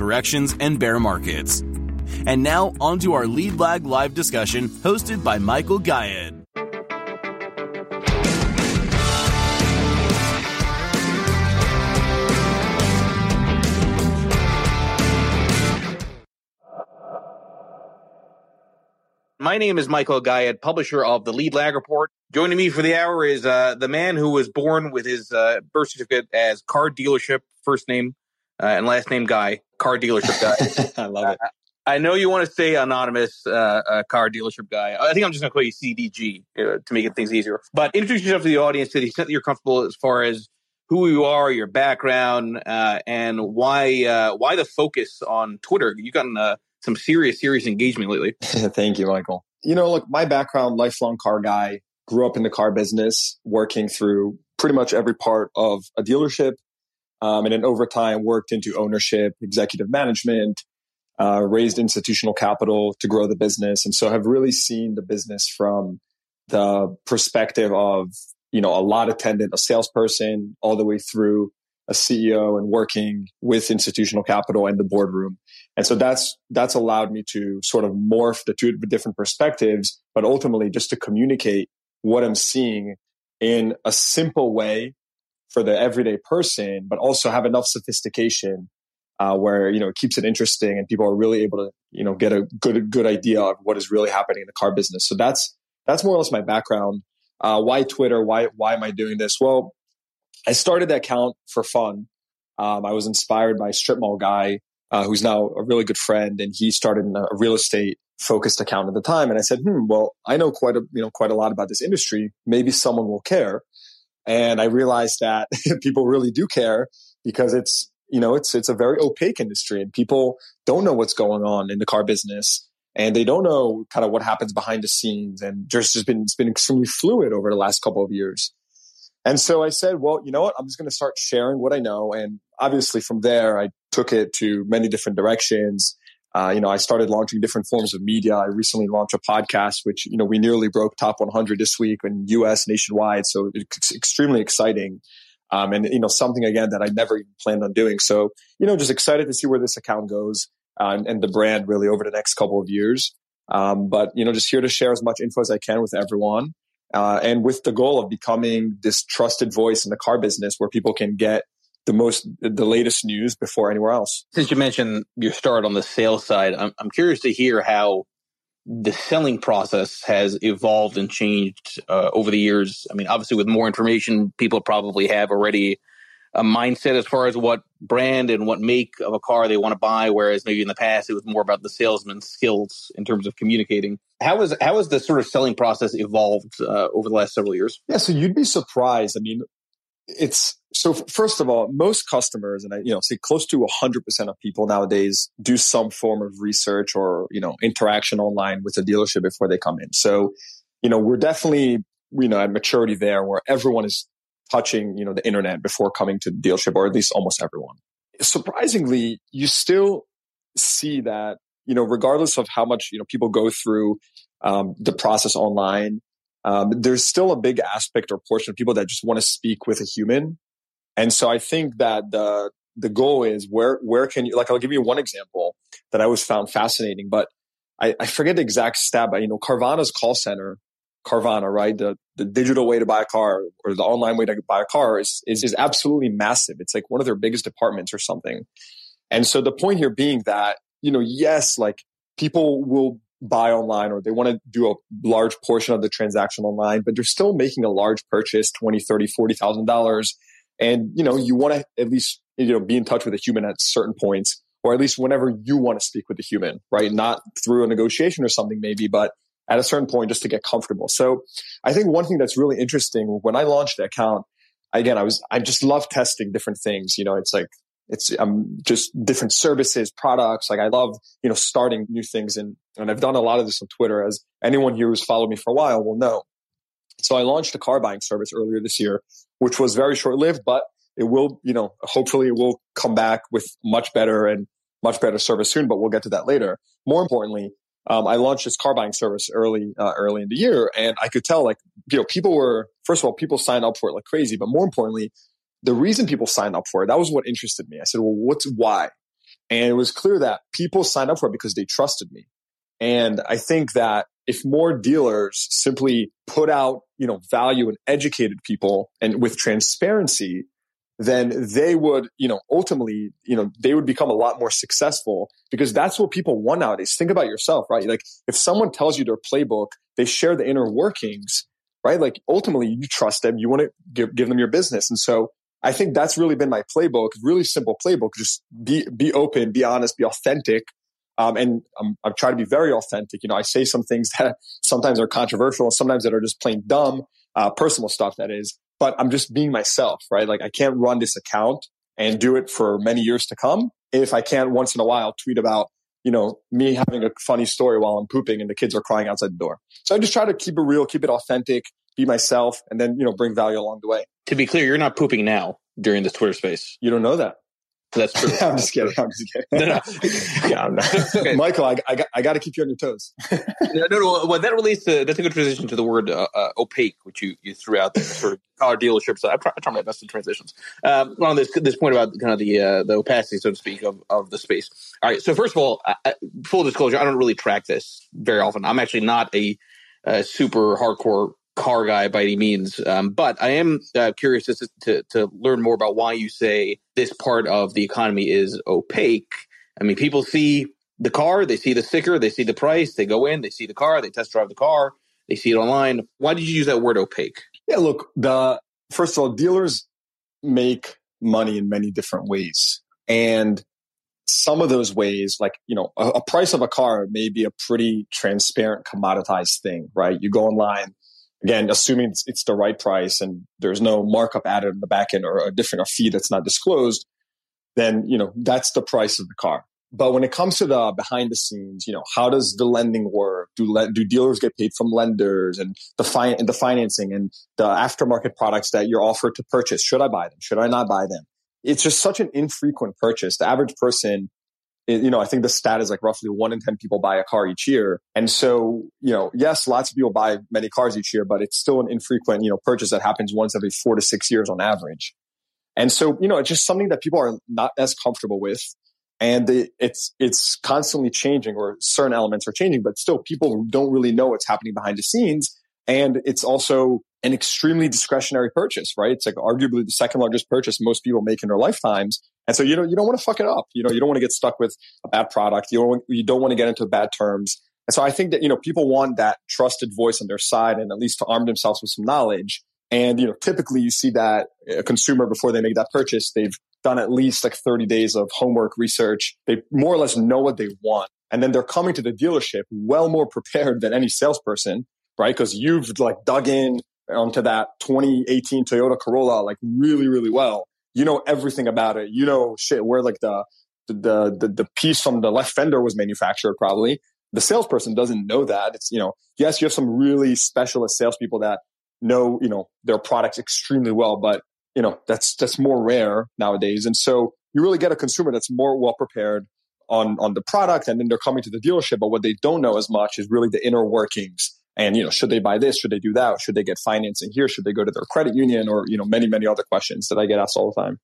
corrections, and bear markets. And now, on to our Lead Lag live discussion hosted by Michael Gayed. My name is Michael Gayed, publisher of the Lead Lag Report. Joining me for the hour is uh, the man who was born with his uh, birth certificate as car dealership, first name uh, and last name Guy, car dealership guy. I love it. I know you want to say anonymous uh, uh, car dealership guy. I think I'm just going to call you CDG uh, to make things easier. But introduce yourself to the audience to the extent that you're comfortable as far as who you are, your background, uh, and why uh, why the focus on Twitter. You've gotten uh, some serious, serious engagement lately. Thank you, Michael. You know, look, my background, lifelong car guy, grew up in the car business, working through pretty much every part of a dealership. Um, and then over time, worked into ownership, executive management, uh, raised institutional capital to grow the business. And so have really seen the business from the perspective of, you know, a lot attendant, a salesperson, all the way through a CEO and working with institutional capital and the boardroom. And so that's, that's allowed me to sort of morph the two different perspectives, but ultimately just to communicate what I'm seeing in a simple way for the everyday person, but also have enough sophistication uh, where you know it keeps it interesting and people are really able to you know get a good good idea of what is really happening in the car business. So that's that's more or less my background. Uh, why Twitter? Why why am I doing this? Well, I started that account for fun. Um, I was inspired by a Strip Mall guy uh, who's now a really good friend, and he started a real estate focused account at the time. And I said, hmm, well, I know quite a you know quite a lot about this industry. Maybe someone will care. And I realized that people really do care because it's you know it's it's a very opaque industry, and people don't know what's going on in the car business. And they don't know kind of what happens behind the scenes, and just has been it's been extremely fluid over the last couple of years. And so I said, well, you know what? I'm just going to start sharing what I know. And obviously from there, I took it to many different directions. Uh, you know, I started launching different forms of media. I recently launched a podcast, which, you know, we nearly broke top 100 this week in US nationwide. So it's extremely exciting. Um, and, you know, something again that I never even planned on doing. So, you know, just excited to see where this account goes uh, and, and, the brand really over the next couple of years. Um, but, you know, just here to share as much info as I can with everyone. Uh, and with the goal of becoming this trusted voice in the car business where people can get the most the latest news before anywhere else. Since you mentioned your start on the sales side, I'm, I'm curious to hear how the selling process has evolved and changed uh, over the years. I mean, obviously, with more information, people probably have already a mindset as far as what brand and what make of a car they want to buy, whereas maybe in the past it was more about the salesman's skills in terms of communicating. How is how has the sort of selling process evolved uh, over the last several years? Yeah, so you'd be surprised. I mean, it's so first of all, most customers, and I, you know, say close to 100% of people nowadays do some form of research or, you know, interaction online with a dealership before they come in. So, you know, we're definitely, you know, at maturity there where everyone is touching, you know, the internet before coming to the dealership, or at least almost everyone. Surprisingly, you still see that, you know, regardless of how much, you know, people go through um, the process online, um, there's still a big aspect or portion of people that just want to speak with a human. And so I think that the the goal is where where can you like I'll give you one example that I was found fascinating, but I, I forget the exact stat, but you know, Carvana's call center, Carvana, right? The the digital way to buy a car or the online way to buy a car is, is is absolutely massive. It's like one of their biggest departments or something. And so the point here being that, you know, yes, like people will buy online or they want to do a large portion of the transaction online, but they're still making a large purchase, 20, 30, $40,000. And, you know, you want to at least, you know, be in touch with a human at certain points, or at least whenever you want to speak with a human, right? Not through a negotiation or something maybe, but at a certain point just to get comfortable. So I think one thing that's really interesting when I launched the account, again, I was, I just love testing different things. You know, it's like, it's um, just different services, products. Like I love, you know, starting new things. And, and I've done a lot of this on Twitter as anyone here who's followed me for a while will know. So I launched a car buying service earlier this year, which was very short lived, but it will, you know, hopefully it will come back with much better and much better service soon, but we'll get to that later. More importantly, um, I launched this car buying service early, uh, early in the year, and I could tell, like, you know, people were first of all, people signed up for it like crazy, but more importantly, the reason people signed up for it that was what interested me. I said, well, what's why? And it was clear that people signed up for it because they trusted me, and I think that if more dealers simply put out, you know, value and educated people and with transparency, then they would, you know, ultimately, you know, they would become a lot more successful because that's what people want nowadays. Think about yourself, right? Like if someone tells you their playbook, they share the inner workings, right? Like ultimately you trust them, you want to give, give them your business. And so I think that's really been my playbook, really simple playbook. Just be, be open, be honest, be authentic. Um, and I'm, I'm trying to be very authentic. You know, I say some things that sometimes are controversial, and sometimes that are just plain dumb, uh, personal stuff that is but I'm just being myself, right? Like I can't run this account and do it for many years to come if I can't once in a while tweet about, you know, me having a funny story while I'm pooping and the kids are crying outside the door. So I just try to keep it real, keep it authentic, be myself, and then, you know, bring value along the way. To be clear, you're not pooping now during this Twitter space. You don't know that. That's true. I'm just kidding. I'm just kidding. No, no. yeah, I'm not. Okay. Michael, I, I, got, I got to keep you on your toes. no, no, no. Well, that relates to, that's a good transition to the word uh, uh, opaque, which you, you threw out there, for car dealerships. I try, I try my best in transitions. Um, on this, this point about kind of the, uh, the opacity, so to speak, of, of the space. All right. So first of all, I, full disclosure, I don't really track this very often. I'm actually not a, a super hardcore car guy by any means, um, but I am uh, curious to, to, to learn more about why you say this part of the economy is opaque. I mean, people see the car, they see the sticker, they see the price, they go in, they see the car, they test drive the car, they see it online. Why did you use that word opaque? Yeah, look, the first of all, dealers make money in many different ways, and some of those ways, like you know, a, a price of a car may be a pretty transparent, commoditized thing, right? You go online, again, assuming it's, it's, the right price and there's no markup added in the back end or a different a fee that's not disclosed, then, you know, that's the price of the car. But when it comes to the behind the scenes, you know, how does the lending work? Do le- do dealers get paid from lenders and the fi- and the financing and the aftermarket products that you're offered to purchase? Should I buy them? Should I not buy them? It's just such an infrequent purchase. The average person you know, I think the stat is like roughly one in 10 people buy a car each year. And so, you know, yes, lots of people buy many cars each year, but it's still an infrequent, you know, purchase that happens once every four to six years on average. And so, you know, it's just something that people are not as comfortable with. And it's, it's constantly changing or certain elements are changing, but still people don't really know what's happening behind the scenes. And it's also an extremely discretionary purchase, right? It's like arguably the second largest purchase most people make in their lifetimes. And so you know you don't want to fuck it up. You know you don't want to get stuck with a bad product. You don't you don't want to get into bad terms. And so I think that you know people want that trusted voice on their side and at least to arm themselves with some knowledge. And you know typically you see that a consumer before they make that purchase they've done at least like 30 days of homework research. They more or less know what they want. And then they're coming to the dealership well more prepared than any salesperson, right? Because you've like dug in onto that 2018 Toyota Corolla like really, really well you know everything about it. You know shit where like the the the the piece from the left fender was manufactured probably. The salesperson doesn't know that. It's you know yes you have some really specialist salespeople that know you know their products extremely well, but you know that's that's more rare nowadays. And so you really get a consumer that's more well prepared on on the product, and then they're coming to the dealership. But what they don't know as much is really the inner workings and you know should they buy this? Should they do that? Should they get financing here? Should they go to their credit union? Or you know many many other questions that i get asked all the time.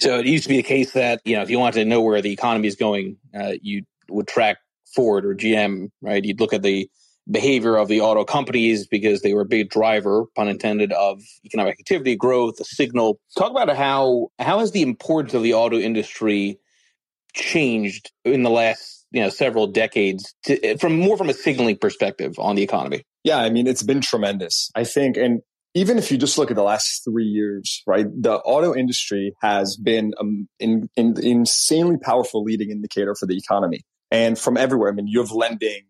So it used to be the case that you know if you wanted to know where the economy is going uh, you would track ford or gm right? You'd look at the behavior of the auto companies because they were a big driver pun intended of economic activity growth a signal. Talk about how how has the importance of the auto industry changed in the last you know several decades to, from more from a signaling perspective on the economy? Yeah, I mean it's been tremendous. I think, and even if you just look at the last three years, right, the auto industry has been um, in, in, insanely powerful leading indicator for the economy, and from everywhere. I mean, you have lending,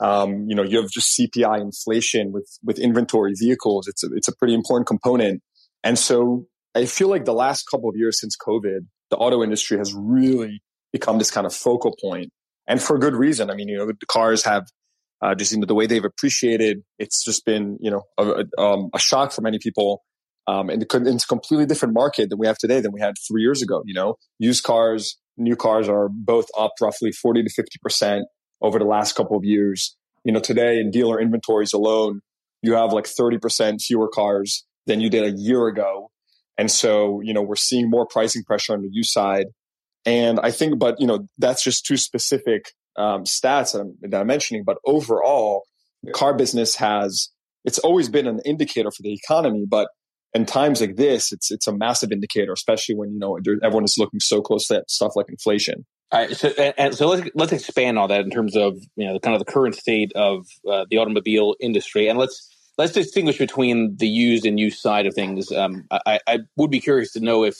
um, you know, you have just CPI inflation with with inventory vehicles. It's a, it's a pretty important component, and so I feel like the last couple of years since COVID, the auto industry has really become this kind of focal point, and for good reason. I mean, you know, the cars have uh, just you know the way they've appreciated. It's just been you know a, um, a shock for many people, um, and it's a completely different market than we have today than we had three years ago. You know, used cars, new cars are both up roughly forty to fifty percent over the last couple of years. You know, today in dealer inventories alone, you have like thirty percent fewer cars than you did a year ago, and so you know we're seeing more pricing pressure on the used side. And I think, but you know, that's just too specific um, stats that I'm, that I'm mentioning, but overall, the car business has it's always been an indicator for the economy, but in times like this, it's it's a massive indicator, especially when you know everyone is looking so close at stuff like inflation. All right, so and so let's let's expand on that in terms of you know kind of the current state of uh, the automobile industry, and let's let's distinguish between the used and used side of things. Um, I, I would be curious to know if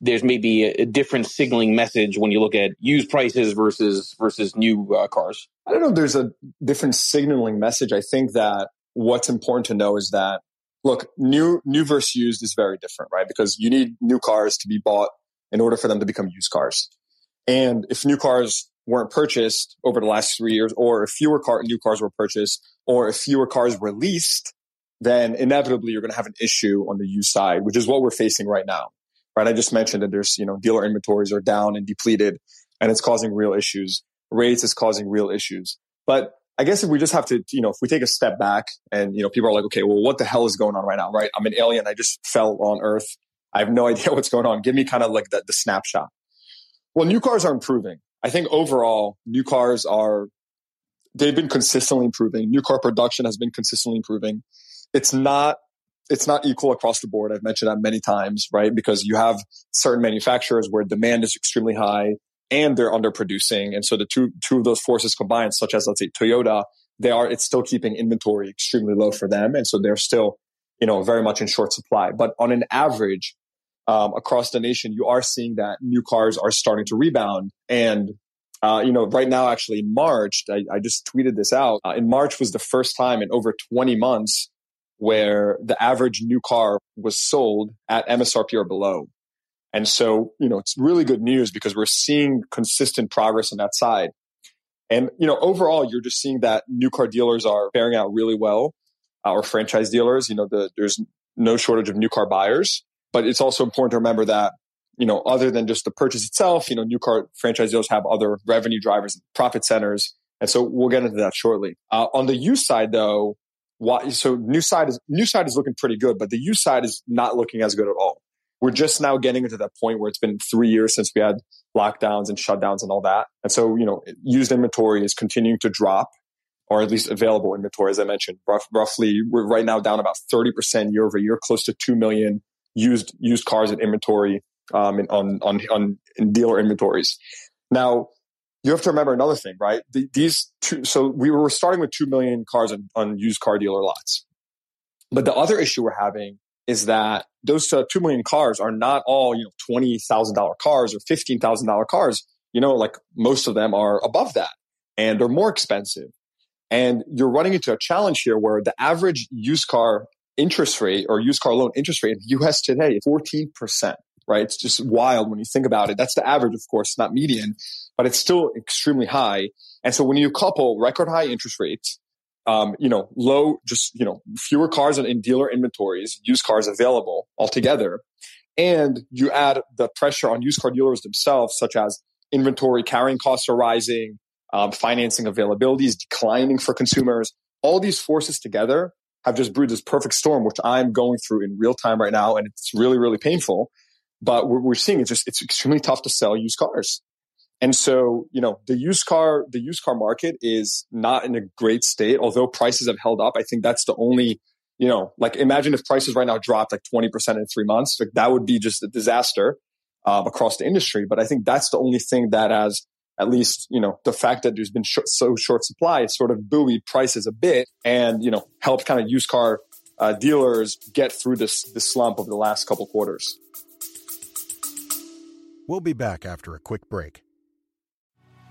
there's maybe a, a, different signaling message when you look at used prices versus versus new uh, cars. I don't know if there's a different signaling message. I think that what's important to know is that look, new new versus used is very different, right? Because you need new cars to be bought in order for them to become used cars. And if new cars weren't purchased over the last three years, or if fewer car, new cars were purchased, or if fewer cars were leased, then inevitably you're going to have an issue on the used side, which is what we're facing right now right? I just mentioned that there's, you know, dealer inventories are down and depleted and it's causing real issues. Rates is causing real issues. But I guess if we just have to, you know, if we take a step back and, you know, people are like, okay, well, what the hell is going on right now, right? I'm an alien. I just fell on earth. I have no idea what's going on. Give me kind of like the, the snapshot. Well, new cars are improving. I think overall, new cars are, they've been consistently improving. New car production has been consistently improving. It's not it's not equal across the board. I've mentioned that many times, right? Because you have certain manufacturers where demand is extremely high and they're underproducing. And so the two, two of those forces combined, such as let's say Toyota, they are, it's still keeping inventory extremely low for them. And so they're still, you know, very much in short supply. But on an average, um, across the nation, you are seeing that new cars are starting to rebound. And, uh, you know, right now, actually March, I, I just tweeted this out. Uh, in March was the first time in over 20 months where the average new car was sold at MSRP or below. And so, you know, it's really good news because we're seeing consistent progress on that side. And, you know, overall, you're just seeing that new car dealers are bearing out really well. Our franchise dealers, you know, the, there's no shortage of new car buyers, but it's also important to remember that, you know, other than just the purchase itself, you know, new car franchise dealers have other revenue drivers, profit centers. And so we'll get into that shortly. Uh, on the used side, though, why, so new side is new side is looking pretty good, but the used side is not looking as good at all. We're just now getting into that point where it's been three years since we had lockdowns and shutdowns and all that. And so, you know, used inventory is continuing to drop, or at least available inventory, as I mentioned. Rough, roughly, we're right now down about 30% year over year, close to 2 million used, used cars in inventory, um, on, on, on in dealer inventories. Now, you have to remember another thing, right? The, these two, so we were starting with 2 million cars on, on used car dealer lots. But the other issue we're having is that those uh, 2 million cars are not all, you know, $20,000 cars or $15,000 cars. You know, like most of them are above that and they're more expensive. And you're running into a challenge here where the average used car interest rate or used car loan interest rate in the US today is 14% right? It's just wild when you think about it. That's the average, of course, not median, but it's still extremely high. And so when you couple record high interest rates, um, you know, low, just, you know, fewer cars in dealer inventories, used cars available altogether. And you add the pressure on used car dealers themselves, such as inventory carrying costs are rising, um, financing availability is declining for consumers. All these forces together have just brewed this perfect storm, which I'm going through in real time right now. And it's really, really painful. But we're, we're seeing it's just, it's extremely tough to sell used cars. And so, you know, the used car, the used car market is not in a great state, although prices have held up. I think that's the only, you know, like imagine if prices right now dropped like 20% in three months, like that would be just a disaster um, across the industry. But I think that's the only thing that has at least, you know, the fact that there's been sh- so short supply, it's sort of buoyed prices a bit and, you know, helped kind of used car uh, dealers get through this, this slump over the last couple quarters. We'll be back after a quick break.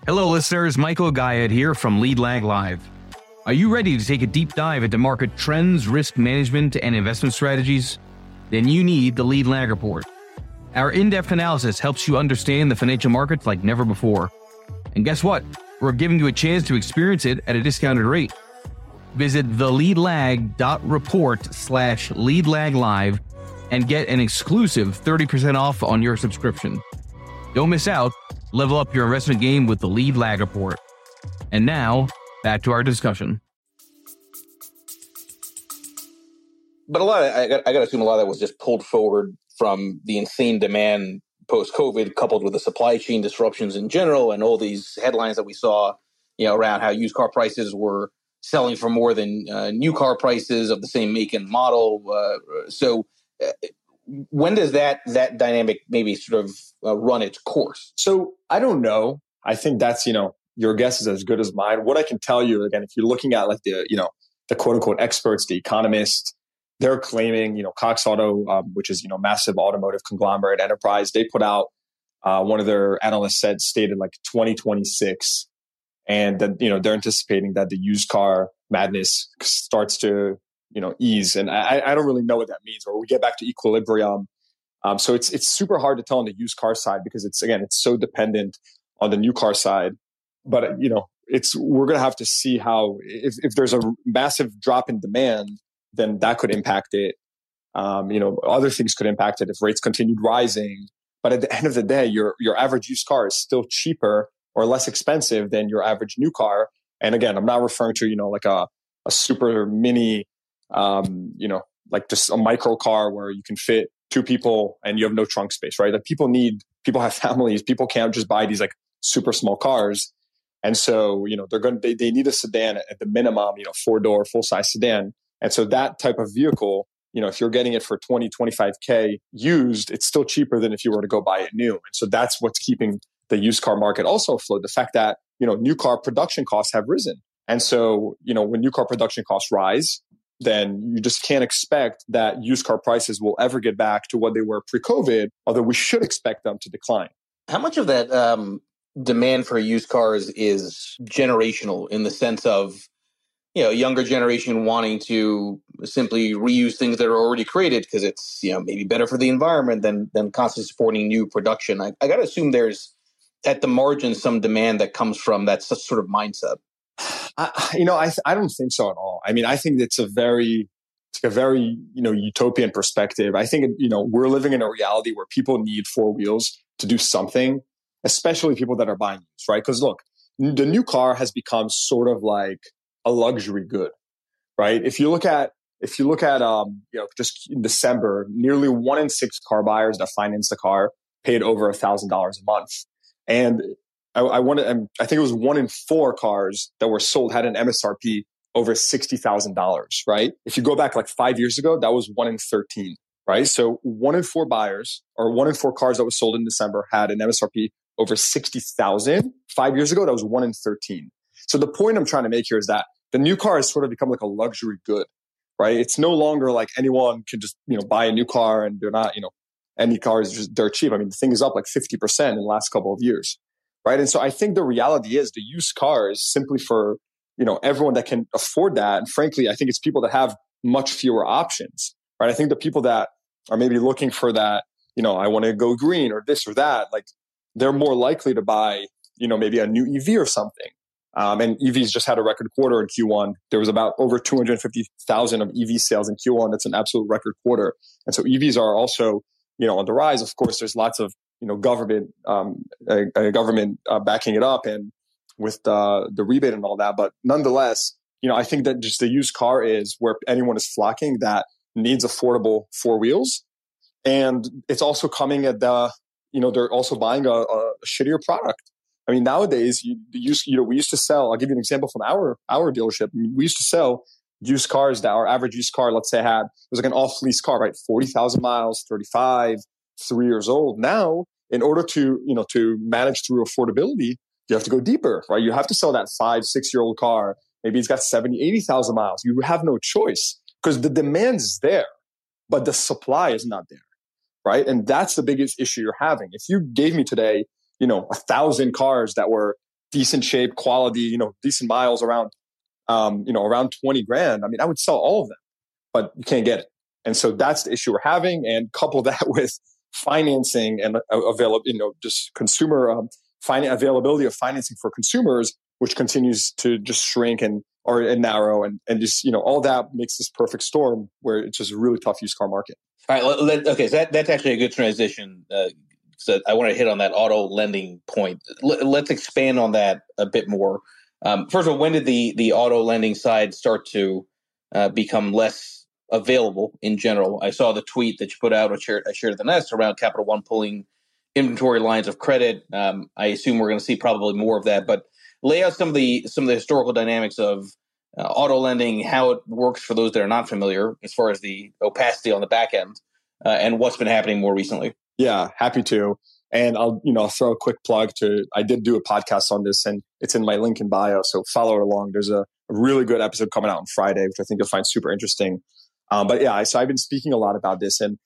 Hello, listeners. Michael Gayed here from Lead Lag Live. Are you ready to take a deep dive into market trends, risk management, and investment strategies? Then you need the Lead Lag Report. Our in depth analysis helps you understand the financial markets like never before. And guess what? We're giving you a chance to experience it at a discounted rate. Visit theleadlag.report slash leadlaglive and get an exclusive 30% off on your subscription. Don't miss out. Level up your investment game with the Lead Lag Report. And now, back to our discussion. But a lot, of, I got, I got to assume a lot of that was just pulled forward from the insane demand post COVID, coupled with the supply chain disruptions in general, and all these headlines that we saw, you know, around how used car prices were selling for more than uh, new car prices of the same make and model. Uh, so, uh, when does that that dynamic maybe sort of uh, run its course? So, I don't know. I think that's you know your guess is as good as mine. What I can tell you again, if you're looking at like the you know the quote unquote experts, the economists, they're claiming, you know, Cox Auto, um, which is, you know, massive automotive conglomerate enterprise, they put out uh, one of their analysts said stated like 2026. And that, you know, they're anticipating that the used car madness starts to, you know, ease. And I, I don't really know what that means, or we get back to equilibrium. Um, so it's, it's super hard to tell on the used car side because it's, again, it's so dependent on the new car side. But, you know, it's, we're going to have to see how, if, if there's a massive drop in demand, then that could impact it. Um, you know, other things could impact it if rates continued rising. But at the end of the day, your your average used car is still cheaper or less expensive than your average new car. And again, I'm not referring to you know like a a super mini, um, you know, like just a micro car where you can fit two people and you have no trunk space, right? Like people need people have families. People can't just buy these like super small cars. And so, you know, they're going to, they, they need a sedan at the minimum, you know, four door, full size sedan. And so that type of vehicle, you know, if you're getting it for 20, 25K used, it's still cheaper than if you were to go buy it new. And so that's what's keeping the used car market also afloat. The fact that, you know, new car production costs have risen. And so, you know, when new car production costs rise, then you just can't expect that used car prices will ever get back to what they were pre COVID, although we should expect them to decline. How much of that um, demand for used cars is generational in the sense of you know younger generation wanting to simply reuse things that are already created because it's you know maybe better for the environment than than constantly supporting new production. I, I got to assume there's at the margin some demand that comes from that sort of mindset. I, you know, I I don't think so at all. I mean, I think it's a very it's a very you know utopian perspective. I think you know we're living in a reality where people need four wheels to do something, especially people that are buying used, right? Because look, the new car has become sort of like a luxury good, right? If you look at if you look at um, you know just in December, nearly one in six car buyers that finance the car paid over a thousand dollars a month, and I, I wanted um, I think it was one in four cars that were sold had an MSRP over sixty thousand dollars, right? If you go back like five years ago, that was one in thirteen, right? So one in four buyers or one in four cars that was sold in December had an MSRP over sixty thousand. Five years ago, that was one in thirteen. So the point I'm trying to make here is that the new car has sort of become like a luxury good, right? It's no longer like anyone can just, you know, buy a new car and they're not, you know, any car is just dirt cheap. I mean, the thing is up like 50% in the last couple of years, right? And so I think the reality is the used car is simply for, you know, everyone that can afford that. And frankly, I think it's people that have much fewer options, right? I think the people that are maybe looking for that, you know, I want to go green or this or that, like they're more likely to buy, you know, maybe a new EV or something, um, and EVs just had a record quarter in Q1. There was about over 250,000 of EV sales in Q1. That's an absolute record quarter. And so EVs are also, you know, on the rise. Of course, there's lots of, you know, government, um, a, a government uh, backing it up and with the, the rebate and all that. But nonetheless, you know, I think that just the used car is where anyone is flocking that needs affordable four wheels. And it's also coming at the, you know, they're also buying a, a shittier product. I mean, nowadays, you, used, you know, we used to sell. I'll give you an example from our our dealership. we used to sell used cars that our average used car, let's say, had it was like an off lease car, right? Forty thousand miles, thirty five, three years old. Now, in order to you know to manage through affordability, you have to go deeper, right? You have to sell that five, six year old car. Maybe it's got 70, 80,000 miles. You have no choice because the demand is there, but the supply is not there, right? And that's the biggest issue you're having. If you gave me today, you know, a thousand cars that were decent shape, quality, you know, decent miles around, um, you know, around 20 grand, I mean, I would sell all of them, but you can't get it. And so that's the issue we're having. And couple that with financing and uh, available, you know, just consumer um, fin- availability of financing for consumers, which continues to just shrink and or and narrow and and just you know all that makes this perfect storm where it's just a really tough used car market. All right, let, okay, so that, that's actually a good transition. Uh, so I want to hit on that auto lending point. Let, us expand on that a bit more. Um, first of all, when did the the auto lending side start to uh, become less available in general? I saw the tweet that you put out. I shared, I shared the nest around Capital One pulling inventory lines of credit. Um, I assume we're going to see probably more of that. But lay out some of the some of the historical dynamics of uh, auto lending, how it works for those that are not familiar, as far as the opacity on the back end, uh, and what's been happening more recently. Yeah, happy to. And I'll, you know, I'll throw a quick plug to, I did do a podcast on this and it's in my link in bio. So follow it along. There's a really good episode coming out on Friday, which I think you'll find super interesting. Um, but yeah, so I've been speaking a lot about this and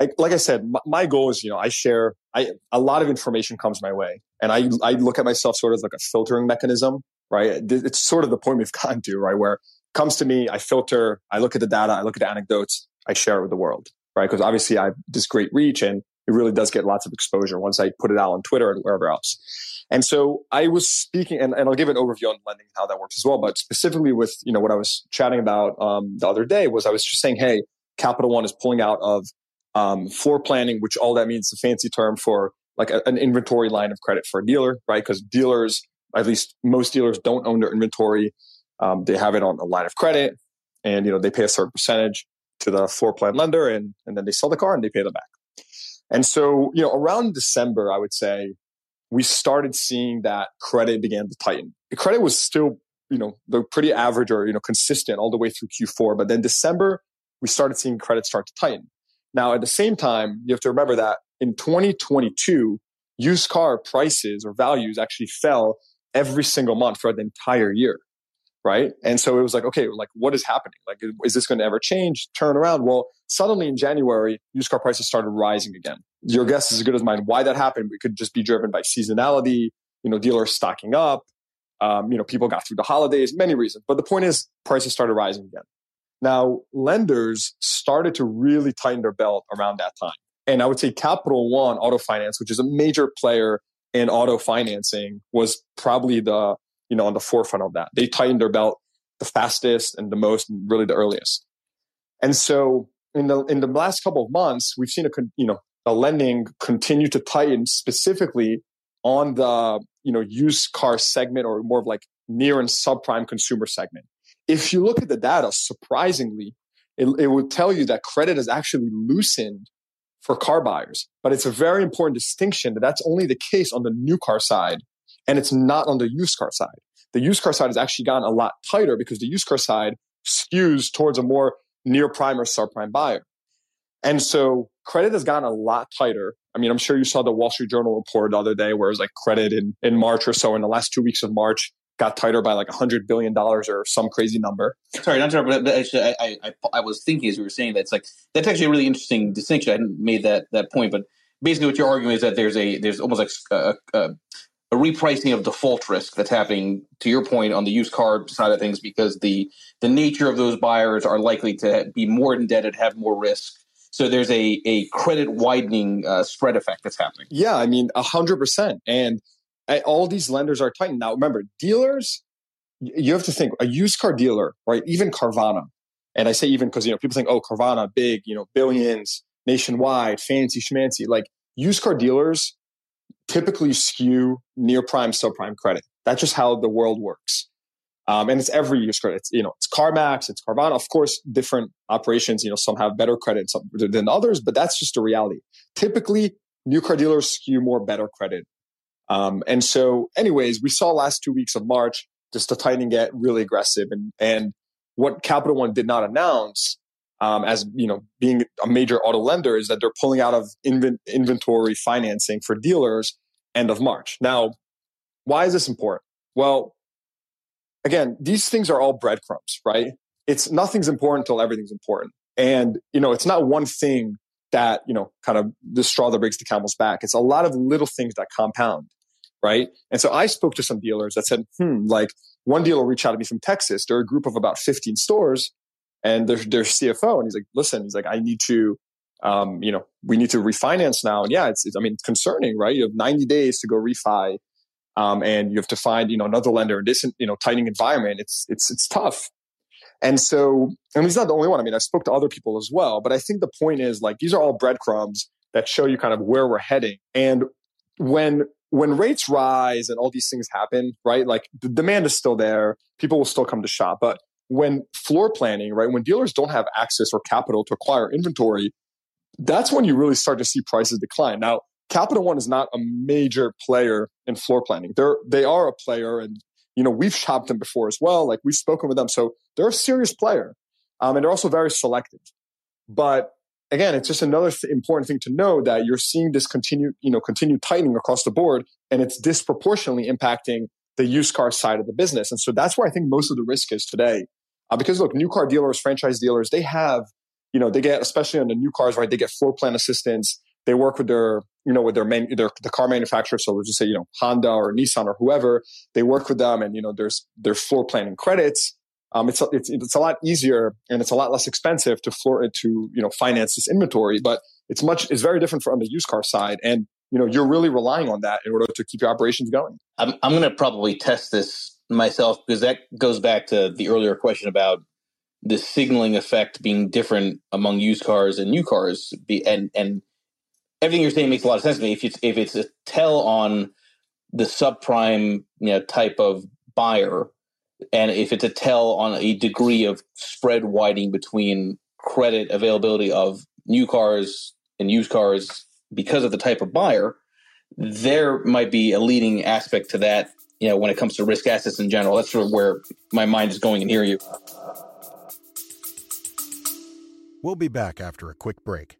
I, like I said, my, my, goal is, you know, I share, I, a lot of information comes my way and I, I look at myself sort of like a filtering mechanism, right? It's sort of the point we've gotten to, right? Where comes to me, I filter, I look at the data, I look at the anecdotes, I share it with the world, right? Because obviously I have this great reach and it really does get lots of exposure once I put it out on Twitter and wherever else. And so I was speaking, and, and I'll give an overview on lending how that works as well. But specifically with you know what I was chatting about um, the other day was I was just saying, hey, Capital One is pulling out of um, floor planning, which all that means is a fancy term for like a, an inventory line of credit for a dealer, right? Because dealers, at least most dealers, don't own their inventory; um, they have it on a line of credit, and you know they pay a certain percentage to the floor plan lender, and and then they sell the car and they pay them back. And so, you know, around December, I would say we started seeing that credit began to tighten. The credit was still, you know, the pretty average or, you know, consistent all the way through Q4. But then December, we started seeing credit start to tighten. Now, at the same time, you have to remember that in 2022, used car prices or values actually fell every single month for the entire year right? And so it was like, okay, like what is happening? Like, is this going to ever change, turn around? Well, suddenly in January, used car prices started rising again. Your guess is as good as mine. Why that happened? It could just be driven by seasonality, you know, dealers stocking up, um, you know, people got through the holidays, many reasons. But the point is, prices started rising again. Now, lenders started to really tighten their belt around that time. And I would say Capital One Auto Finance, which is a major player in auto financing, was probably the you know, on the forefront of that. They tightened their belt the fastest and the most, and really the earliest. And so in the in the last couple of months, we've seen a you know the lending continue to tighten specifically on the you know used car segment or more of like near and subprime consumer segment. If you look at the data, surprisingly, it, it would tell you that credit has actually loosened for car buyers. But it's a very important distinction that that's only the case on the new car side and it's not on the used car side. The used car side has actually gotten a lot tighter because the used car side skews towards a more near prime or subprime buyer. And so credit has gotten a lot tighter. I mean, I'm sure you saw the Wall Street Journal report the other day where it was like credit in, in March or so in the last two weeks of March got tighter by like a hundred billion dollars or some crazy number. Sorry, not to but actually, I, I, I was thinking as we were saying that it's like that's actually a really interesting distinction. I hadn't made that that point, but basically what you're arguing is that there's a there's almost like a, a, uh, uh, a repricing of default risk that's happening to your point on the used car side of things because the the nature of those buyers are likely to be more indebted have more risk. So there's a a credit widening uh, spread effect that's happening. Yeah i mean 100% and all these lenders are tightened now remember dealers you have to think a used car dealer right even carvana and i say even because you know people think oh carvana big you know billions nationwide fancy schmancy like used car dealers typically skew near prime, subprime credit. That's just how the world works. Um, and it's every use credit. It's, you know, it's CarMax, it's Carvana. Of course, different operations, you know, some have better credit than others, but that's just a reality. Typically, new car dealers skew more better credit. Um, and so, anyways, we saw last two weeks of March just the tightening get really aggressive. And, and what Capital One did not announce um, as you know being a major auto lender is that they're pulling out of inventory financing for dealers end of March. Now, why is this important? Well, again, these things are all breadcrumbs, right? It's nothing's important until everything's important. And, you know, it's not one thing that, you know, kind of the straw that breaks the camel's back. It's a lot of little things that compound, right? And so I spoke to some dealers that said, hmm, like one dealer reached out to me from Texas. They're a group of about 15 stores and their, their CFO. And he's like, listen, he's like, I need to, um, you know, we need to refinance now. And yeah, it's, it's, I mean, it's concerning, right? You have 90 days to go refi. Um, and you have to find, you know, another lender in this, you know, tightening environment. It's, it's, it's tough. And so, and he's not the only one. I mean, I spoke to other people as well, but I think the point is like, these are all breadcrumbs that show you kind of where we're heading. And when, when rates rise and all these things happen, right? Like the demand is still there. People will still come to shop. But when floor planning, right? When dealers don't have access or capital to acquire inventory, that's when you really start to see prices decline. Now, Capital One is not a major player in floor planning. They're they are a player, and you know we've shopped them before as well. Like we've spoken with them, so they're a serious player, um, and they're also very selective. But again, it's just another th- important thing to know that you're seeing this continue, you know, continue tightening across the board, and it's disproportionately impacting the used car side of the business. And so that's where I think most of the risk is today. Uh, because look, new car dealers, franchise dealers, they have, you know, they get especially on the new cars, right? They get floor plan assistance. They work with their you know, with their main, their, the car manufacturer. So let's just say, you know, Honda or Nissan or whoever, they work with them and, you know, there's, there's floor planning credits. Um, it's, it's, it's a lot easier and it's a lot less expensive to floor, it to, you know, finance this inventory, but it's much, it's very different from the used car side. And, you know, you're really relying on that in order to keep your operations going. I'm, I'm going to probably test this myself because that goes back to the earlier question about the signaling effect being different among used cars and new cars be, and, and everything you're saying makes a lot of sense to me. If it's if it's a tell on the subprime you know type of buyer, and if it's a tell on a degree of spread widening between credit availability of new cars and used cars because of the type of buyer, there might be a leading aspect to that. You know, when it comes to risk assets in general, that's sort of where my mind is going and hear you. We'll be back after a quick break.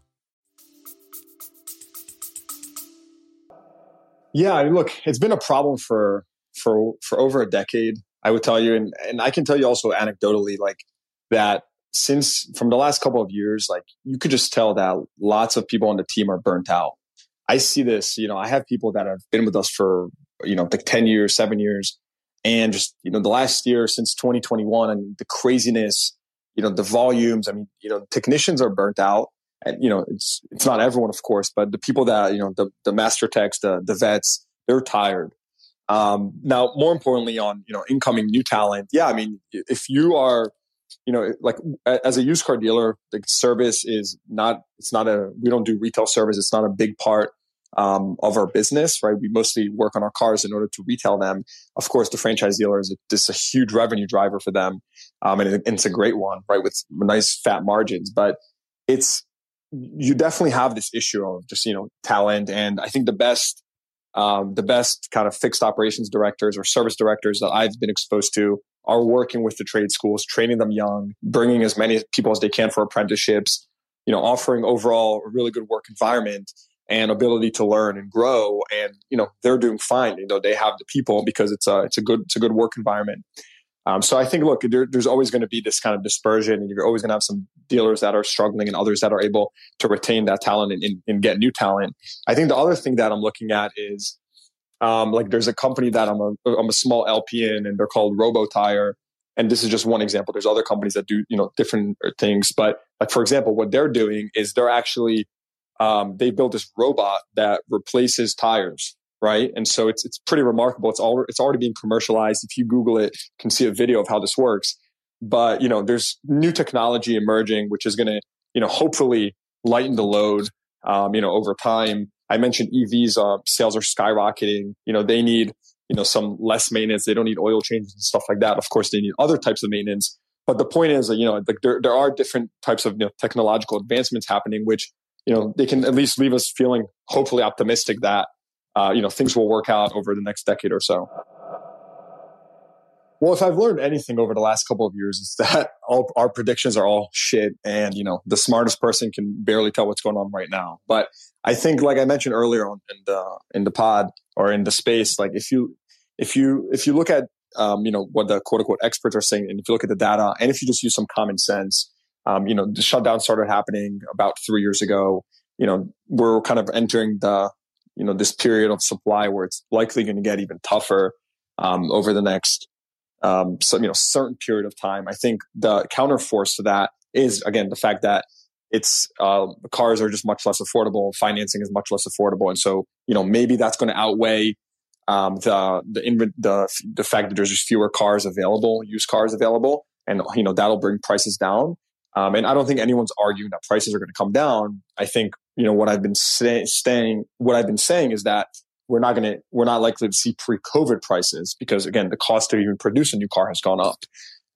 Yeah, look, it's been a problem for for for over a decade. I would tell you, and and I can tell you also anecdotally, like that since from the last couple of years, like you could just tell that lots of people on the team are burnt out. I see this, you know, I have people that have been with us for you know like ten years, seven years, and just you know the last year since 2021 and the craziness, you know, the volumes. I mean, you know, technicians are burnt out and you know it's it's not everyone of course but the people that you know the the master techs the the vets they're tired. Um, now more importantly on you know incoming new talent yeah i mean if you are you know like as a used car dealer the service is not it's not a we don't do retail service it's not a big part um, of our business right? We mostly work on our cars in order to retail them. Of course the franchise dealer is just a huge revenue driver for them um, and, it, and it's a great one right with nice fat margins but it's you definitely have this issue of just you know talent. And i think the best um, the best kind of fixed operations directors or service directors that i've been exposed to are working with the trade schools training them young bringing as many people as they can for apprenticeships you know offering overall a really good work environment and ability to learn and grow. And you know they're doing fine. You know they have the people because it's a it's a good it's a good work environment um, so I think, look, there, there's always going to be this kind of dispersion, and you're always going to have some dealers that are struggling and others that are able to retain that talent and, and, and get new talent. I think the other thing that I'm looking at is um, like there's a company that I'm a, I'm a small LP in, and they're called RoboTire. And this is just one example. There's other companies that do you know different things, but like for example, what they're doing is they're actually um, they built this robot that replaces tires right? And so it's it's pretty remarkable. It's all it's already being commercialized. If you Google it, you can see a video of how this works. But you know, there's new technology emerging, which is going to you know hopefully lighten the load. Um, you know, over time. I mentioned EVs uh, sales are skyrocketing. You know, they need you know, some less maintenance. They don't need oil changes and stuff like that. Of course, they need other types of maintenance. But the point is that, you know, there, there are different types of you know, technological advancements happening, which, you know, they can at least leave us feeling hopefully optimistic that, uh, you know, things will work out over the next decade or so. Well, if I've learned anything over the last couple of years, is that all our predictions are all shit, and you know the smartest person can barely tell what's going on right now. But I think, like I mentioned earlier on in the in the pod or in the space, like if you if you if you look at um, you know what the quote unquote experts are saying, and if you look at the data, and if you just use some common sense, um, you know the shutdown started happening about three years ago. You know we're kind of entering the you know this period of supply where it's likely going to get even tougher um, over the next um, some you know certain period of time. I think the counterforce to that is again the fact that it's uh, cars are just much less affordable, financing is much less affordable, and so you know maybe that's going to outweigh um, the the, the the fact that there's just fewer cars available, used cars available, and you know that'll bring prices down. Um, and I don't think anyone's arguing that prices are going to come down. I think you know what I've been say, saying. What I've been saying is that we're not going to we're not likely to see pre-COVID prices because again the cost to even produce a new car has gone up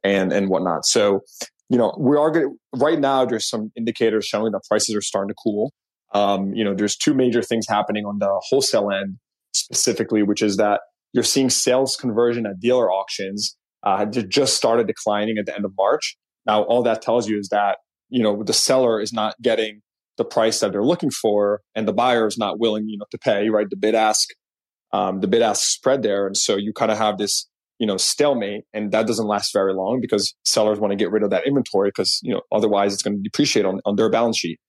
and and whatnot. So you know we are going right now. There's some indicators showing that prices are starting to cool. Um, you know, there's two major things happening on the wholesale end specifically, which is that you're seeing sales conversion at dealer auctions uh, just started declining at the end of March. Now, all that tells you is that you know the seller is not getting the price that they're looking for and the buyer is not willing you know to pay right? The bid ask um, the bid ask spread there and so you kind of have this you know stalemate and that doesn't last very long because sellers want to get rid of that inventory because you know otherwise it's going to depreciate on, on their balance sheet.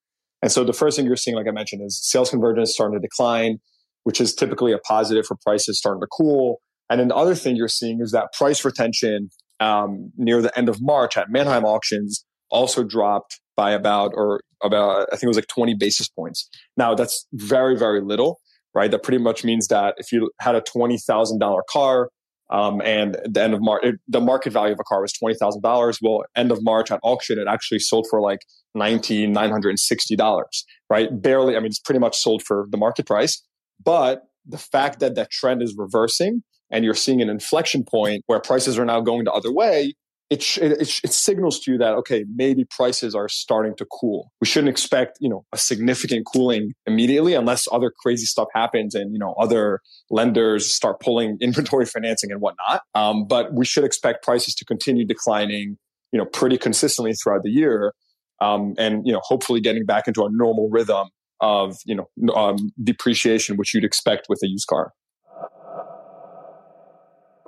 And so the first thing you're seeing like i mentioned is sales conversion starting to decline which is typically a positive for prices starting to cool. And then the other thing you're seeing is that price retention um, near the end of march at manheim auctions also dropped by about or about I think it was like 20 basis points. Now that's very very little, right? That pretty much means that if you had a twenty thousand dollar car um, and the end of March, the market value of a car was twenty thousand dollars. Well, end of March at auction, it actually sold for like nineteen nine hundred and sixty dollars, right? Barely. I mean, it's pretty much sold for the market price. But the fact that that trend is reversing and you're seeing an inflection point where prices are now going the other way it, it, it, signals to you that okay maybe prices are starting to cool. We shouldn't expect you know a significant cooling immediately unless other crazy stuff happens and you know other lenders start pulling inventory financing and whatnot. Um, but we should expect prices to continue declining you know pretty consistently throughout the year um, and you know hopefully getting back into a normal rhythm of you know um, depreciation which you'd expect with a used car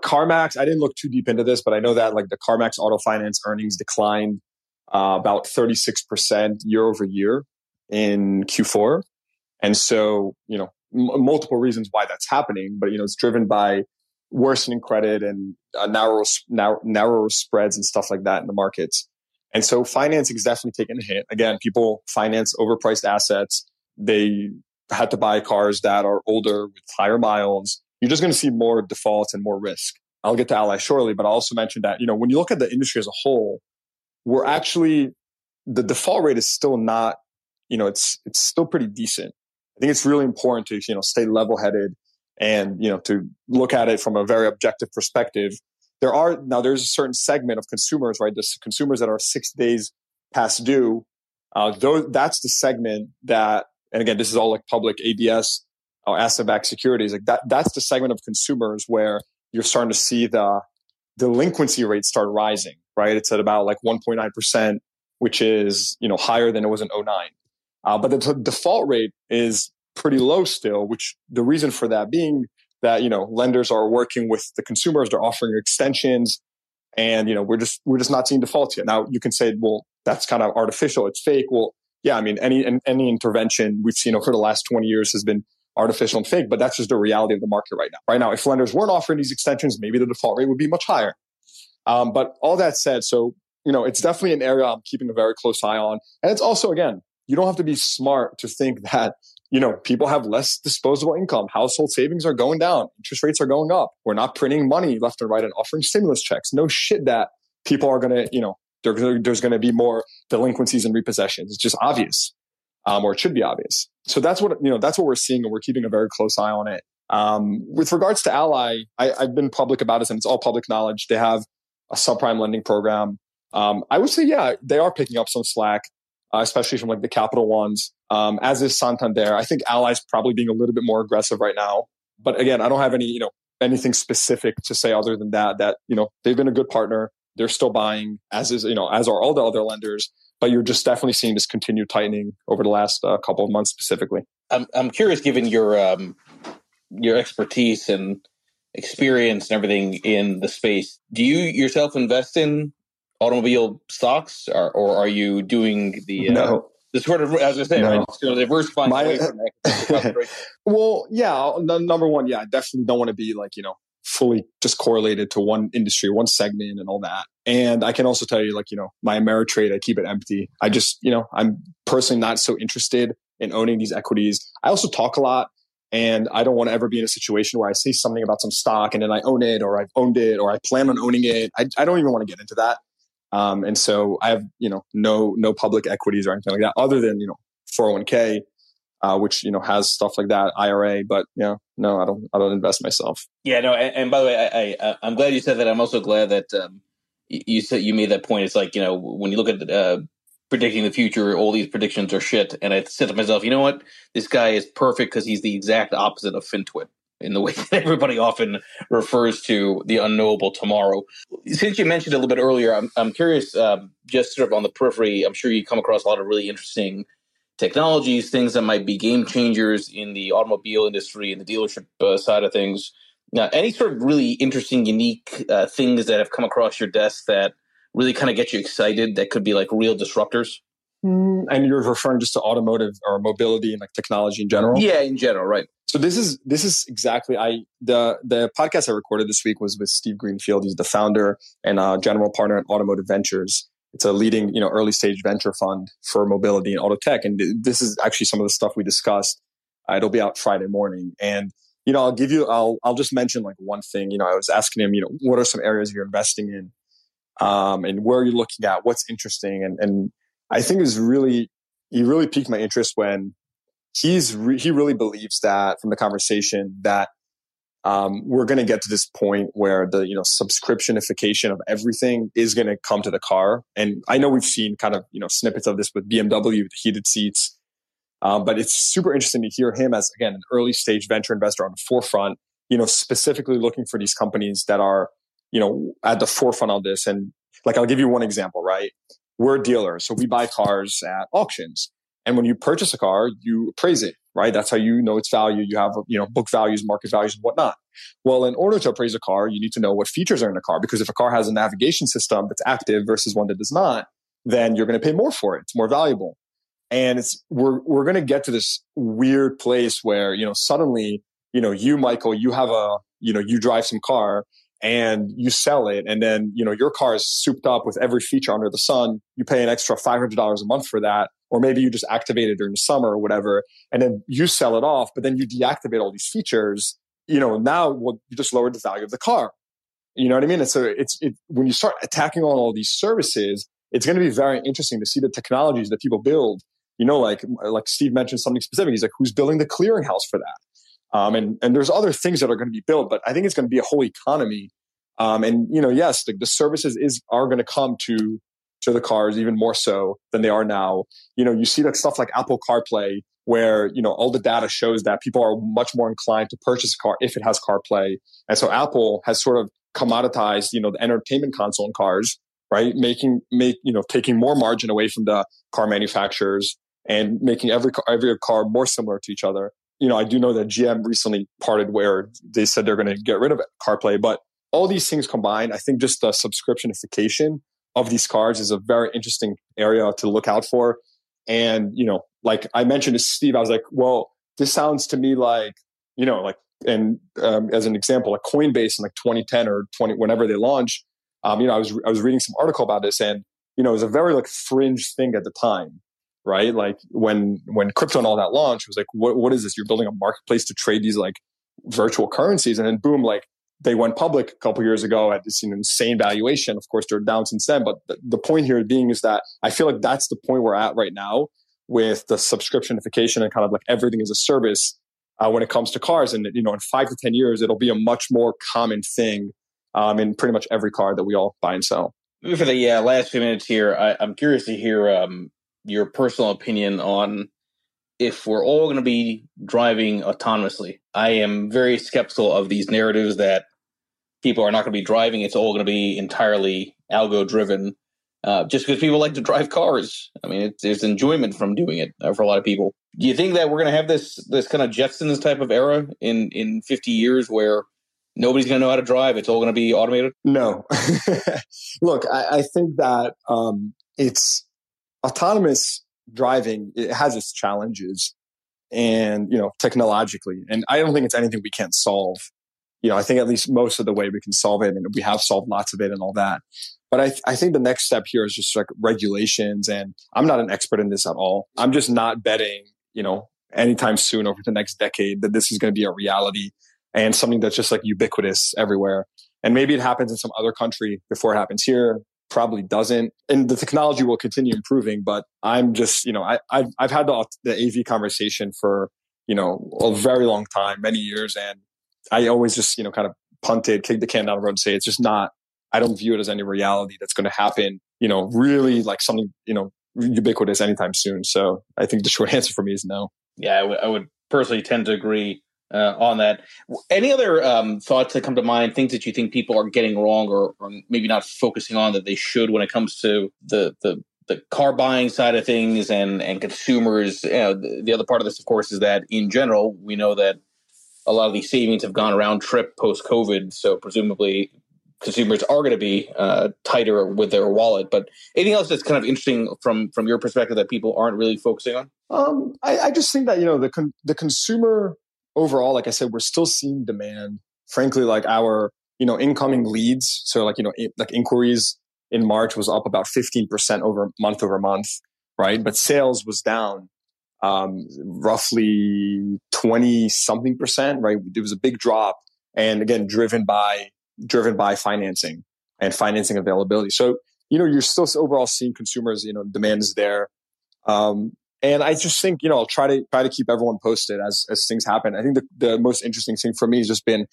CarMax, I didn't look too deep into this, but I know that like the CarMax auto finance earnings declined uh, about 36% year over year in Q4. And so, you know, m- multiple reasons why that's happening, but, you know, it's driven by worsening credit and uh, narrow, spreads and stuff like that in the markets. And so financing is definitely taking a hit. Again, people finance overpriced assets. They had to buy cars that are older with higher miles you're just going to see more defaults and more risk. I'll get to Ally shortly, but I also mentioned that, you know, when you look at the industry as a whole, we're actually, the default rate is still not, you know, it's, it's still pretty decent. I think it's really important to, you know, stay level headed and, you know, to look at it from a very objective perspective. There are, now there's a certain segment of consumers, right? The consumers that are six days past due. Uh, those, that's the segment that, and again, this is all like public ABS or asset-backed securities, like that, that's the segment of consumers where you're starting to see the delinquency rates start rising, right? It's at about like 1.9%, which is, you know, higher than it was in 09. Uh, but the t- default rate is pretty low still, which the reason for that being that, you know, lenders are working with the consumers, they're offering extensions and, you know, we're just, we're just not seeing defaults yet. Now you can say, well, that's kind of artificial. It's fake. Well, yeah, I mean, any, any intervention we've seen over the last 20 years has been artificial and fake, but that's just the reality of the market right now. Right now, if lenders weren't offering these extensions, maybe the default rate would be much higher. Um, but all that said, so you know, it's definitely an area I'm keeping a very close eye on, and it's also again, you don't have to be smart to think that you know people have less disposable income, household savings are going down, interest rates are going up. We're not printing money left and right and offering stimulus checks. No shit that people are to, you know, there's going to be more delinquencies and repossessions. It's just obvious um, or it should be obvious. So that's what you know. That's what we're seeing, and we're keeping a very close eye on it. Um, with regards to Ally, I, have been public about it and it's all public knowledge. They have a subprime lending program. Um, I would say, yeah, they are picking up some slack, uh, especially from like the capital ones. Um, as is Santander. I think Ally's probably being a little bit more aggressive right now. But again, I don't have any, you know, anything specific to say other than that, that, you know, they've been a good partner. They're still buying as is, you know, as are all the other lenders but you're just definitely seeing this continued tightening over the last uh, couple of months specifically. I'm I'm curious, given your um, your expertise and experience and everything in the space, do you yourself invest in automobile stocks, or, or are you doing the uh, no. the sort of as I say, no. right, know, diversifying My, away from well, yeah, number one, yeah, I definitely don't want to be like you know fully just correlated to one industry, one segment and all that. And I can also tell you, like, you know, my Ameritrade, I keep it empty. I just, you know, I'm personally not so interested in owning these equities. I also talk a lot and I don't want to ever be in a situation where I see something about some stock and then I own it or I've owned it or I plan on owning it. I, I don't even want to get into that. Um, and so I have, you know, no, no public equities or anything like that other than, you know, 401k uh, which you know has stuff like that IRA. But you know, no, I don't. I don't invest myself. Yeah, no. And, and by the way, I, I am glad you said that. I'm also glad that um, you said you made that point. It's like you know when you look at uh, predicting the future, all these predictions are shit. And I said to myself, you know what? This guy is perfect because he's the exact opposite of FinTwit in the way that everybody often refers to the unknowable tomorrow. Since you mentioned a little bit earlier, I'm, I'm curious, um, just sort of on the periphery, I'm sure you come across a lot of really interesting technologies, things that might be game changers in the automobile industry and the dealership uh, side of things. Now, any sort of really interesting, unique uh, things that have come across your desk that really kind of get you excited that could be like real disruptors? Mm, and you're referring just to automotive or mobility and like technology in general? Yeah, in general, right. So this is this is exactly I the the podcast I recorded this week was with Steve Greenfield. He's the founder and uh, general partner at Automotive Ventures it's a leading, you know, early stage venture fund for mobility and auto tech. And this is actually some of the stuff we discussed. Uh, it'll be out Friday morning. And, you know, I'll give you, I'll, I'll just mention like one thing. You know, I was asking him, you know, what are some areas you're investing in? Um, and where are you're looking at, what's interesting. And, and I think is really, he really piqued my interest when he's, re- he really believes that from the conversation that um, we're going to get to this point where the you know subscriptionification of everything is going to come to the car. And I know we've seen kind of you know snippets of this with BMW, with heated seats. Um, but it's super interesting to hear him as again an early stage venture investor on the forefront. You know, specifically looking for these companies that are you know at the forefront of this. And like I'll give you one example. Right, we're dealers, so we buy cars at auctions. And when you purchase a car, you appraise it right? That's how you know its value. You have, you know, book values, market values, and whatnot. Well, in order to appraise a car, you need to know what features are in the car because if a car has a navigation system that's active versus one that does not, then you're going to pay more for it. It's more valuable. And it's, we're, we're going to get to this weird place where, you know, suddenly, you know, you, Michael, you have a, you know, you drive some car and you sell it. And then, you know, your car is souped up with every feature under the sun. You pay an extra $500 a month for that or maybe you just activate it during the summer or whatever, and then you sell it off, but then you deactivate all these features. You know, now well, you just lowered the value of the car. You know what I mean? And so it's it, when you start attacking on all these services, it's going to be very interesting to see the technologies that people build. You know, like like Steve mentioned something specific. He's like, who's building the clearinghouse for that? Um, and and there's other things that are going to be built, but I think it's going to be a whole economy. Um, and you know, yes, the, the services is are going to come to to the cars even more so than they are now. You know, you see that stuff like Apple CarPlay where, you know, all the data shows that people are much more inclined to purchase a car if it has CarPlay. And so Apple has sort of commoditized, you know, the entertainment console in cars, right? Making, make, you know, taking more margin away from the car manufacturers and making every car, every car more similar to each other. You know, I do know that GM recently parted where they said they're going to get rid of CarPlay, but all these things combined, I think just the subscriptionification of these cards is a very interesting area to look out for. And, you know, like I mentioned to Steve, I was like, well, this sounds to me like, you know, like, and um, as an example, like Coinbase in like 2010 or 20, whenever they launched, um, you know, I was, I was reading some article about this and, you know, it was a very like fringe thing at the time, right? Like when, when crypto and all that launched, it was like, what, what is this? You're building a marketplace to trade these like virtual currencies. And then boom, like they went public a couple years ago at this insane valuation. Of course, they're down since then. But the, point here being is that I feel like that's the point we're at right now with the subscriptionification and kind of like everything as a service. uh, when it comes to cars. And, you know, in five to 10 years, it'll be a much more common thing um, in pretty much every car that we all buy and sell. For the uh, last few minutes here, I, am curious to hear um, your personal opinion on if we're all going to be driving autonomously. I am very skeptical of these narratives that people are not going to be driving. It's all going to be entirely algo driven. Uh, just because people like to drive cars. I mean, it's, there's enjoyment from doing it uh, for a lot of people. Do you think that we're going to have this this kind of Jetsons type of era in in 50 years where nobody's going to know how to drive? It's all going to be automated. No, look, I, I, think that um, it's autonomous driving. It has its challenges, and you know, technologically, and I don't think it's anything we can't solve. You know, I think at least most of the way we can solve it, and we have solved lots of it and all that. But I, th- I think the next step here is just like regulations. And I'm not an expert in this at all. I'm just not betting, you know, anytime soon over the next decade that this is going to be a reality and something that's just like ubiquitous everywhere. And maybe it happens in some other country before it happens here. Probably doesn't. And the technology will continue improving. But I'm just, you know, I, I've, I've had the, the AV conversation for, you know, a very long time, many years. And I always just, you know, kind of punted, kicked the can down the road and say it's just not I don't view it as any reality that's going to happen, you know, really like something, you know, ubiquitous anytime soon. So I think the short answer for me is no. Yeah, I, w- I would personally tend to agree uh, on that. Any other um, thoughts that come to mind, things that you think people are getting wrong or, or maybe not focusing on that they should when it comes to the, the, the car buying side of things and, and consumers? You know, the, the other part of this, of course, is that in general, we know that a lot of these savings have gone around trip post COVID. So presumably consumers are going to be uh, tighter with their wallet. But anything else that's kind of interesting from from your perspective that people aren't really focusing on? Um, I, I, just think that you know the con- the consumer overall, like I said, we're still seeing demand. Frankly, like our you know incoming leads, so like you know in, like inquiries in March was up about fifteen percent over month over month, right? But sales was down um, roughly 20 something percent, right? It was a big drop. And again, driven by driven by financing and financing availability. So, you know, you're still overall seeing consumers, you know, demand is there. Um, and I just think, you know, I'll try to try to keep everyone posted as as things happen. I think the, the most interesting thing for me has just been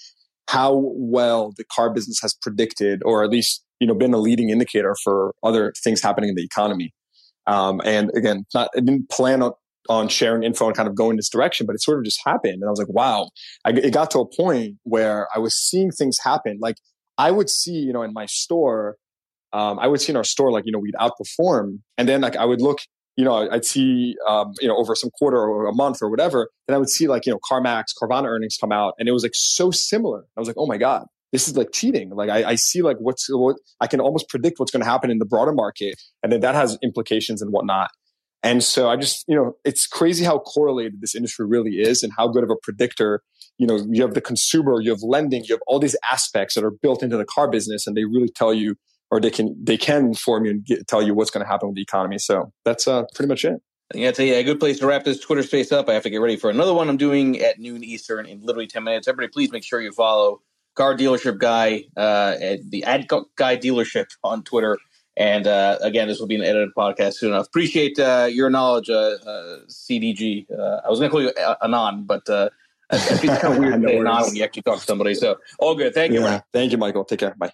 how well the car business has predicted, or at least, you know, been a leading indicator for other things happening in the economy. Um, and again, not I didn't plan on on sharing info and kind of going this direction, but it sort of just happened. And I was like, wow, I, it got to a point where I was seeing things happen. Like I would see, you know, in my store, um, I would see in our store, like, you know, we'd outperform. And then like I would look, you know, I'd see, um, you know, over some quarter or a month or whatever. Then I would see like, you know, CarMax, Carvana earnings come out and it was like so similar. I was like, oh my God, this is like cheating. Like I, I see like what's what I can almost predict what's going to happen in the broader market. And then that has implications and whatnot. And so I just, you know, it's crazy how correlated this industry really is and how good of a predictor, you know, you have the consumer, you have lending, you have all these aspects that are built into the car business and they really tell you or they can they can inform you and get, tell you what's going to happen with the economy. So that's uh, pretty much it. Yeah, it's a, a, good place to wrap this Twitter space up. I have to get ready for another one I'm doing at noon Eastern in literally 10 minutes. Everybody, please make sure you follow Car Dealership Guy, uh, at the Ad Guy Dealership on Twitter. And uh, again, this will be an edited podcast soon enough. Appreciate uh, your knowledge, uh, uh CDG. Uh, I was going to call you Anon, but uh, it's kind of weird to say Anon when you actually talk to somebody. So all good. Thank you. Yeah. Thank you, Michael. Take care. Bye.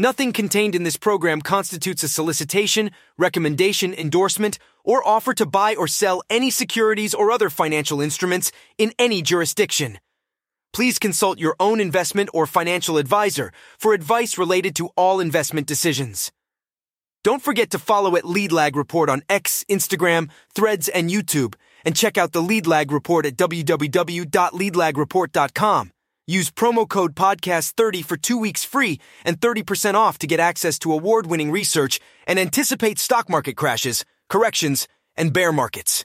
Nothing contained in this program constitutes a solicitation, recommendation, endorsement, or offer to buy or sell any securities or other financial instruments in any jurisdiction. Please consult your own investment or financial advisor for advice related to all investment decisions. Don't forget to follow at Lead Lag Report on X, Instagram, Threads, and YouTube, and check out the Lead Lag Report at www.leadlagreport.com. Use promo code podcast30 for 2 weeks free and 30% off to get access to award-winning research and anticipate stock market crashes, corrections, and bear markets.